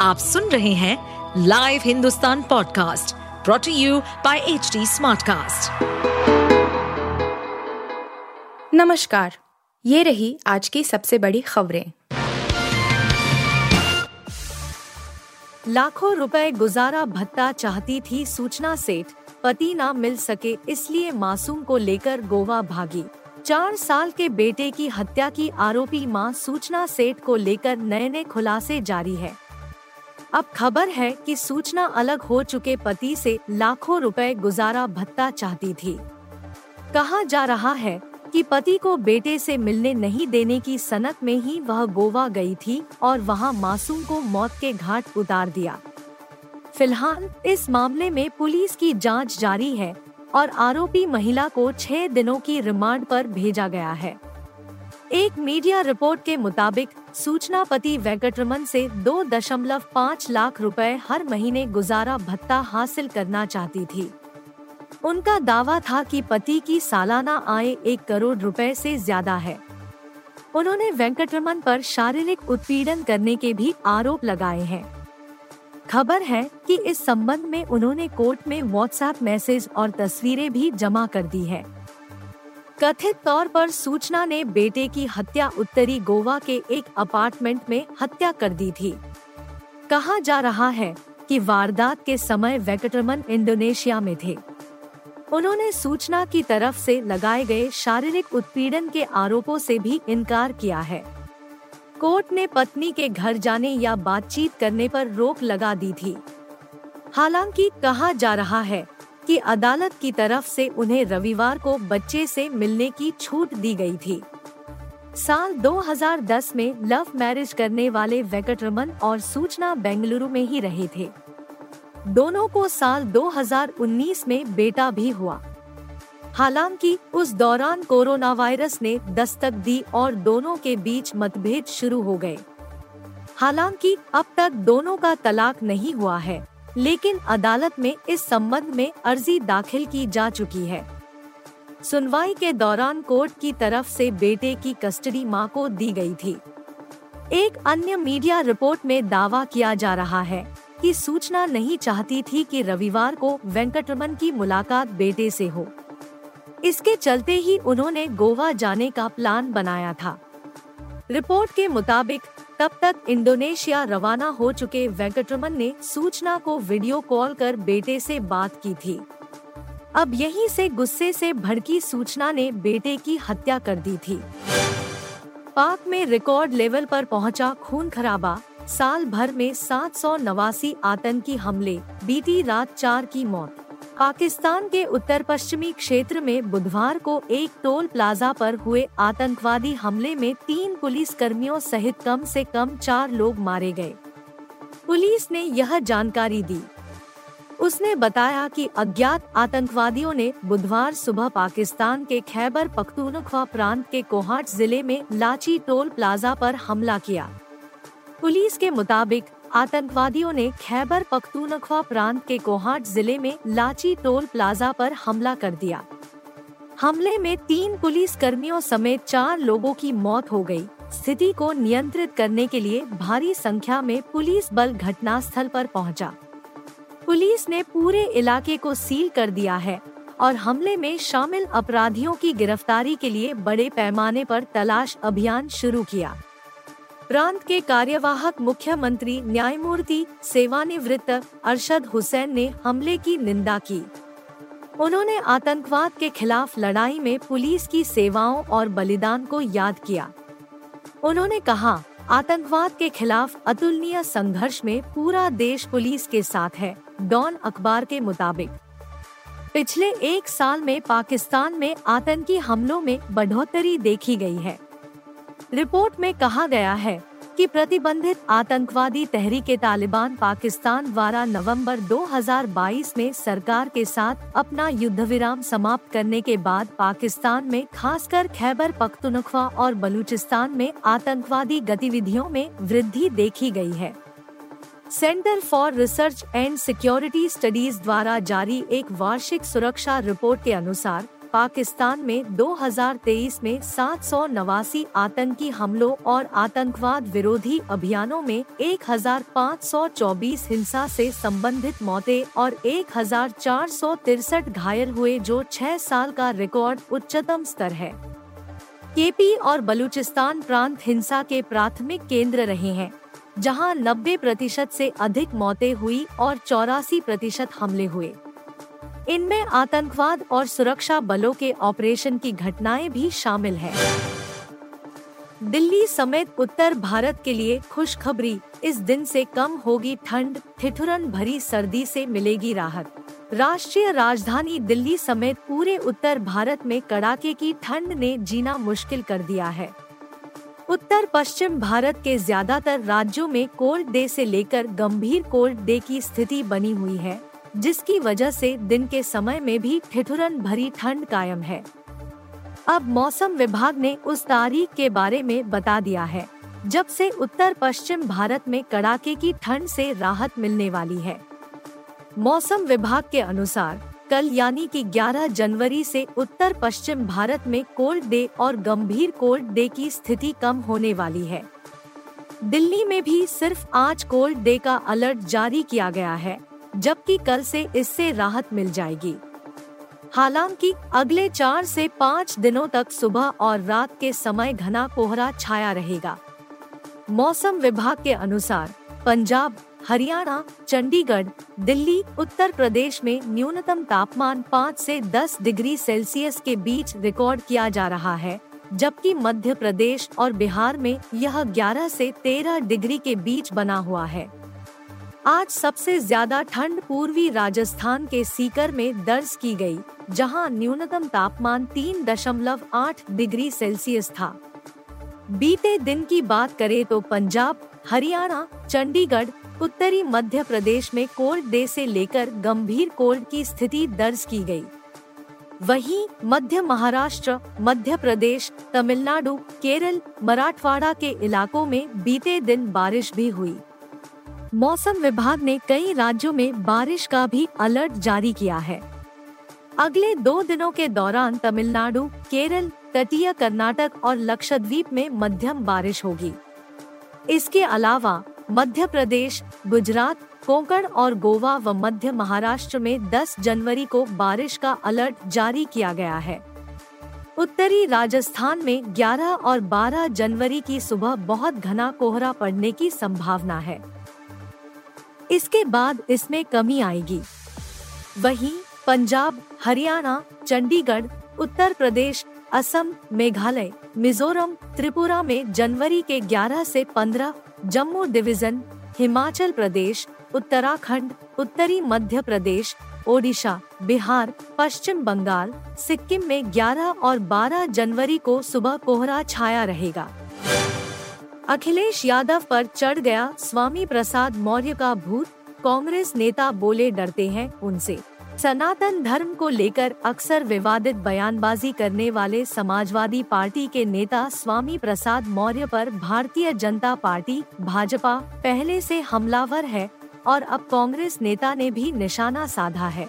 आप सुन रहे हैं live Hindustan podcast brought to you by H smartcast. नमस्कार, ये रही आज की सबसे बड़ी खबरें। लाखों रुपए गुजारा भत्ता चाहती थी सूचना सेठ, पति ना मिल सके इसलिए मासूम को लेकर गोवा भागी। चार साल के बेटे की हत्या की आरोपी माँ सूचना सेठ को लेकर नए नए खुलासे जारी है। अब खबर है कि सूचना अलग हो चुके पति से लाखों रुपए गुजारा भत्ता चाहती थी। कहा जा रहा है कि पति को बेटे से मिलने नहीं देने की सनक में ही वह गोवा गई थी और वहाँ मासूम को मौत के घाट उतार दिया। फ़िलहाल इस मामले में पुलिस की जाँच जारी है और आरोपी महिला को छह दिनों की रिमांड पर भेजा गया है। एक मीडिया रिपोर्ट के मुताबिक सूचना पति वेंकटरमन से दो दशमलव पाँच लाख रुपए हर महीने गुजारा भत्ता हासिल करना चाहती थी। उनका दावा था कि पति की सालाना आय एक करोड़ रुपए से ज़्यादा है। उन्होंने वेंकटरमन पर शारीरिक उत्पीड़न करने के भी आरोप लगाए हैं। खबर है कि इस संबंध में उन्होंने कोर्ट में व्हाट्सएप मैसेज और तस्वीरें भी जमा कर दी है। कथित तौर पर सूचना ने बेटे की हत्या उत्तरी गोवा के एक अपार्टमेंट में हत्या कर दी थी। कहा जा रहा है कि वारदात के समय वेंकटरमन इंडोनेशिया में थे। उन्होंने सूचना की तरफ़ से लगाए गए शारीरिक उत्पीड़न के आरोपों से भी इनकार किया है। कोर्ट ने पत्नी के घर जाने या बातचीत करने पर रोक लगा दी थी। हालाँकि कहा जा रहा है कि अदालत की तरफ़ से उन्हें रविवार को बच्चे से मिलने की छूट दी गई थी। साल 2010 में लव मैरिज करने वाले वेंकटरमन और सूचना बेंगलुरु में ही रहे थे। दोनों को साल 2019 में बेटा भी हुआ। हालाँकि, उस दौरान कोरोना वायरस ने दस्तक दी और दोनों के बीच मतभेद शुरू हो गए। हालाँकि, अब तक दोनों का तलाक नहीं हुआ है। लेकिन अदालत में इस संबंध में अर्जी दाखिल की जा चुकी है। सुनवाई के दौरान कोर्ट की तरफ़ से बेटे की कस्टडी माँ को दी गई थी। एक अन्य मीडिया रिपोर्ट में दावा किया जा रहा है कि सूचना नहीं चाहती थी कि रविवार को वेंकटरमन की मुलाकात बेटे से हो। इसके चलते ही उन्होंने गोवा जाने का प्लान बनाया था। रिपोर्ट के मुताबिक तब तक इंडोनेशिया रवाना हो चुके वेंकटरमन ने सूचना को वीडियो कॉल कर बेटे से बात की थी। अब यहीं से गुस्से से भड़की सूचना ने बेटे की हत्या कर दी थी। पाक में रिकॉर्ड लेवल पर पहुँचा खून खराबा, साल भर में सात सौ नवासी आतंकी हमले, बीती रात चार की मौत। पाकिस्तान के उत्तर पश्चिमी क्षेत्र में बुधवार को एक टोल प्लाजा पर हुए आतंकवादी हमले में तीन पुलिस कर्मियों सहित कम से कम चार लोग मारे गए। पुलिस ने यह जानकारी दी। उसने बताया कि अज्ञात आतंकवादियों ने बुधवार सुबह पाकिस्तान के खैबर पख्तूनख्वा प्रांत के कोहाट ज़िले में लाची टोल प्लाजा पर हमला किया। पुलिस के मुताबिक आतंकवादियों ने खैबर पख्तूनख्वा प्रांत के कोहाट ज़िले में लाची टोल प्लाजा पर हमला कर दिया हमले में तीन पुलिस कर्मियों समेत चार लोगों की मौत हो गई। स्थिति को नियंत्रित करने के लिए भारी संख्या में पुलिस बल घटनास्थल पर पहुँचा। पुलिस ने पूरे इलाके को सील कर दिया है और हमले में शामिल अपराधियों की गिरफ्तारी के लिए बड़े पैमाने पर तलाश अभियान शुरू किया प्रांत के कार्यवाहक मुख्यमंत्री न्यायमूर्ति सेवानिवृत्त अरशद हुसैन ने हमले की निंदा की उन्होंने आतंकवाद के खिलाफ लड़ाई में पुलिस की सेवाओं और बलिदान को याद किया उन्होंने कहा आतंकवाद के खिलाफ अतुलनीय संघर्ष में पूरा देश पुलिस के साथ है डॉन अखबार के मुताबिक पिछले एक साल में पाकिस्तान में आतंकी हमलों में बढ़ोतरी देखी गई है रिपोर्ट में कहा गया है कि प्रतिबंधित आतंकवादी तहरीक तालिबान पाकिस्तान द्वारा नवंबर 2022 में सरकार के साथ अपना युद्ध विराम समाप्त करने के बाद पाकिस्तान में, खासकर खैबर पख्तूनख्वा और बलूचिस्तान में, आतंकवादी गतिविधियों में वृद्धि देखी गई है। Centre for research and security studies द्वारा जारी एक वार्षिक सुरक्षा रिपोर्ट के अनुसार पाकिस्तान में 2023 में सात सौ नवासी आतंकी हमलों और आतंकवाद विरोधी अभियानों में 1524 हिंसा से संबंधित मौतें और एक घायल हुए जो छह साल का रिकॉर्ड उच्चतम स्तर है। केपी और बलूचिस्तान प्रांत हिंसा के प्राथमिक केंद्र रहे हैं, जहाँ 90 प्रतिशत से अधिक मौतें हुई और चौरासी प्रतिशत हमले हुए। इनमें आतंकवाद और सुरक्षा बलों के ऑपरेशन की घटनाएँ भी शामिल हैं। दिल्ली समेत उत्तर भारत के लिए खुशखबरी, इस दिन से कम होगी ठंड, ठिठुरन भरी सर्दी से मिलेगी राहत। राष्ट्रीय राजधानी दिल्ली समेत पूरे उत्तर भारत में कड़ाके की ठंड ने जीना मुश्किल कर दिया है। उत्तर पश्चिम भारत के ज़्यादातर राज्यों में कोल्ड डे से लेकर गंभीर कोल्ड डे की स्थिति बनी हुई है। जिसकी वजह से दिन के समय में भी ठिठुरन भरी ठंड कायम है। अब मौसम विभाग ने उस तारीख के बारे में बता दिया है, जब से उत्तर पश्चिम भारत में कड़ाके की ठंड से राहत मिलने वाली है। मौसम विभाग के अनुसार, कल यानी कि 11 जनवरी से उत्तर पश्चिम भारत में कोल्ड डे और गंभीर कोल्ड डे की स्थिति कम होने वाली है। दिल्ली में भी सिर्फ़ आज कोल्ड डे का अलर्ट जारी किया गया है। जबकि कल से इससे राहत मिल जाएगी। हालाँकि अगले चार से पाँच दिनों तक सुबह और रात के समय घना कोहरा छाया रहेगा। मौसम विभाग के अनुसार पंजाब, हरियाणा, चंडीगढ़, दिल्ली, उत्तर प्रदेश में न्यूनतम तापमान 5 से 10 डिग्री सेल्सियस के बीच रिकॉर्ड किया जा रहा है, जबकि मध्य प्रदेश और बिहार में यह 11 से 13 डिग्री के बीच बना हुआ है। आज सबसे ज़्यादा ठंड पूर्वी राजस्थान के सीकर में दर्ज की गई, जहाँ न्यूनतम तापमान तीन दशमलव आठ डिग्री सेल्सियस था बीते दिन की बात करें तो पंजाब हरियाणा चंडीगढ़ उत्तरी मध्य प्रदेश में कोल्ड डे से लेकर गंभीर कोल्ड की स्थिति दर्ज की गई। वहीं मध्य महाराष्ट्र मध्य प्रदेश तमिलनाडु केरल मराठवाड़ा के इलाकों में बीते दिन बारिश भी हुई मौसम विभाग ने कई राज्यों में बारिश का भी अलर्ट जारी किया है। अगले दो दिनों के दौरान तमिलनाडु, केरल, तटीय कर्नाटक और लक्षद्वीप में मध्यम बारिश होगी। इसके अलावा मध्य प्रदेश, गुजरात, कोंकण और गोवा व मध्य महाराष्ट्र में 10 जनवरी को बारिश का अलर्ट जारी किया गया है। उत्तरी राजस्थान में 11 और 12 जनवरी की सुबह बहुत घना कोहरा पड़ने की संभावना है। इसके बाद इसमें कमी आएगी। वहीं पंजाब हरियाणा चंडीगढ़ उत्तर प्रदेश असम मेघालय मिजोरम त्रिपुरा में जनवरी के 11 से 15, जम्मू डिवीज़न हिमाचल प्रदेश उत्तराखंड उत्तरी मध्य प्रदेश ओडिशा बिहार पश्चिम बंगाल सिक्किम में 11 और 12 जनवरी को सुबह कोहरा छाया रहेगा। अखिलेश यादव पर चढ़ गया स्वामी प्रसाद मौर्य का भूत। कांग्रेस नेता बोले, डरते हैं उनसे। सनातन धर्म को लेकर अक्सर विवादित बयानबाजी करने वाले समाजवादी पार्टी के नेता स्वामी प्रसाद मौर्य पर भारतीय जनता पार्टी, भाजपा, पहले से हमलावर है और अब कांग्रेस नेता ने भी निशाना साधा है।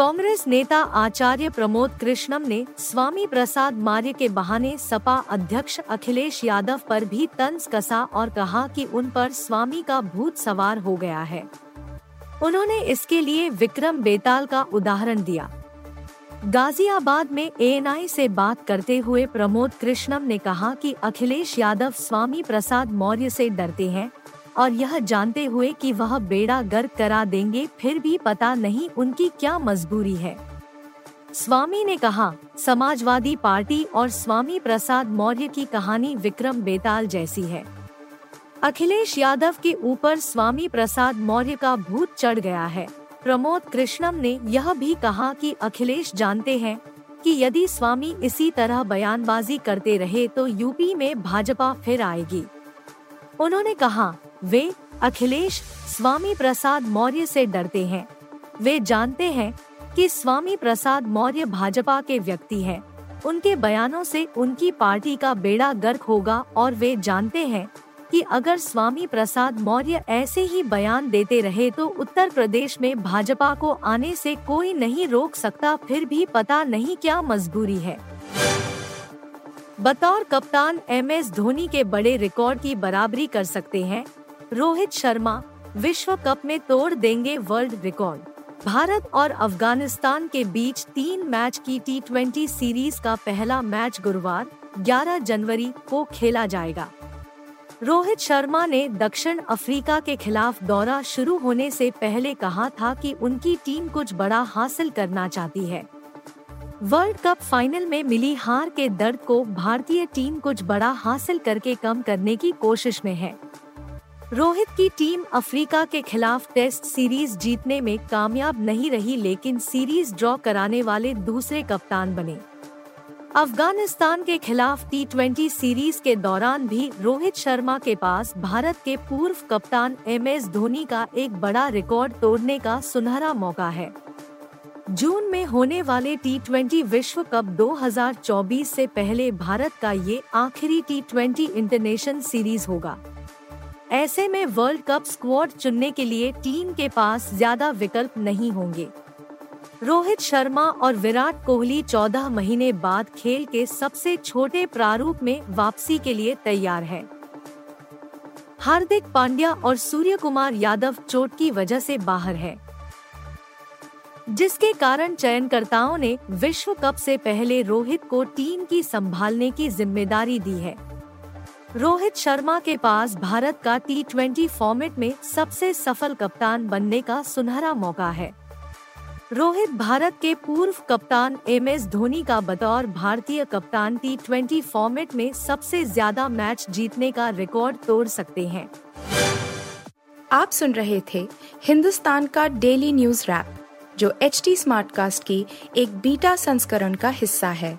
कांग्रेस नेता आचार्य प्रमोद कृष्णम ने स्वामी प्रसाद मार्य के बहाने सपा अध्यक्ष अखिलेश यादव पर भी तंज कसा और कहा कि उन पर स्वामी का भूत सवार हो गया है। उन्होंने इसके लिए विक्रम बेताल का उदाहरण दिया। गाजियाबाद में एएनआई से बात करते हुए प्रमोद कृष्णम ने कहा कि अखिलेश यादव स्वामी प्रसाद मौर्य से डरते हैं और यह जानते हुए कि वह बेड़ा गर्क करा देंगे, फिर भी पता नहीं उनकी क्या मजबूरी है। स्वामी ने कहा, समाजवादी पार्टी और स्वामी प्रसाद मौर्य की कहानी विक्रम बेताल जैसी है। अखिलेश यादव के ऊपर स्वामी प्रसाद मौर्य का भूत चढ़ गया है। प्रमोद कृष्णम ने यह भी कहा कि अखिलेश जानते हैं कि यदि स्वामी इसी तरह बयानबाजी करते रहे तो यूपी में भाजपा फिर आएगी। उन्होंने कहा वे अखिलेश स्वामी प्रसाद मौर्य से डरते हैं। वे जानते हैं कि स्वामी प्रसाद मौर्य भाजपा के व्यक्ति हैं। उनके बयानों से उनकी पार्टी का बेड़ा गर्क होगा और वे जानते हैं कि अगर स्वामी प्रसाद मौर्य ऐसे ही बयान देते रहे तो उत्तर प्रदेश में भाजपा को आने से कोई नहीं रोक सकता, फिर भी पता नहीं क्या मजबूरी है। बतौर कप्तान एम एस धोनी के बड़े रिकॉर्ड की बराबरी कर सकते हैं। रोहित शर्मा विश्व कप में तोड़ देंगे वर्ल्ड रिकॉर्ड भारत और अफ़गानिस्तान के बीच तीन मैच की टी ट्वेंटी सीरीज़ का पहला मैच गुरुवार 11 जनवरी को खेला जाएगा। रोहित शर्मा ने दक्षिण अफ्रीका के खिलाफ दौरा शुरू होने से पहले कहा था कि उनकी टीम कुछ बड़ा हासिल करना चाहती है। वर्ल्ड कप फाइनल में मिली हार के दर्द को भारतीय टीम कुछ बड़ा हासिल करके कम करने की कोशिश में है। रोहित की टीम अफ्रीका के खिलाफ टेस्ट सीरीज़ जीतने में कामयाब नहीं रही, लेकिन सीरीज़ ड्रॉ कराने वाले दूसरे कप्तान बने। अफ़गानिस्तान के खिलाफ टी सीरीज़ के दौरान भी रोहित शर्मा के पास भारत के पूर्व कप्तान एम एस धोनी का एक बड़ा रिकॉर्ड तोड़ने का सुनहरा मौका है। जून में होने वाले टी विश्व कप 2024 से पहले भारत का ये आखिरी टी ट्वेंटी इंटरनेशनल सीरीज़ होगा। ऐसे में वर्ल्ड कप स्क्वाड चुनने के लिए टीम के पास ज़्यादा विकल्प नहीं होंगे। रोहित शर्मा और विराट कोहली 14 महीने बाद खेल के सबसे छोटे प्रारूप में वापसी के लिए तैयार है। हार्दिक पांड्या और सूर्य कुमार यादव चोट की वजह से बाहर है। जिसके कारण चयनकर्ताओं ने विश्व कप से पहले रोहित को टीम की संभालने की ज़िम्मेदारी दी है। रोहित शर्मा के पास भारत का टी ट्वेंटी फॉर्मेट में सबसे सफल कप्तान बनने का सुनहरा मौका है। रोहित भारत के पूर्व कप्तान एम एस धोनी का बतौर भारतीय कप्तान टी ट्वेंटी फॉर्मेट में सबसे ज़्यादा मैच जीतने का रिकॉर्ड तोड़ सकते हैं। आप सुन रहे थे हिंदुस्तान का डेली न्यूज़ रैप जो एच टी स्मार्ट कास्ट की एक बीटा संस्करण का हिस्सा है।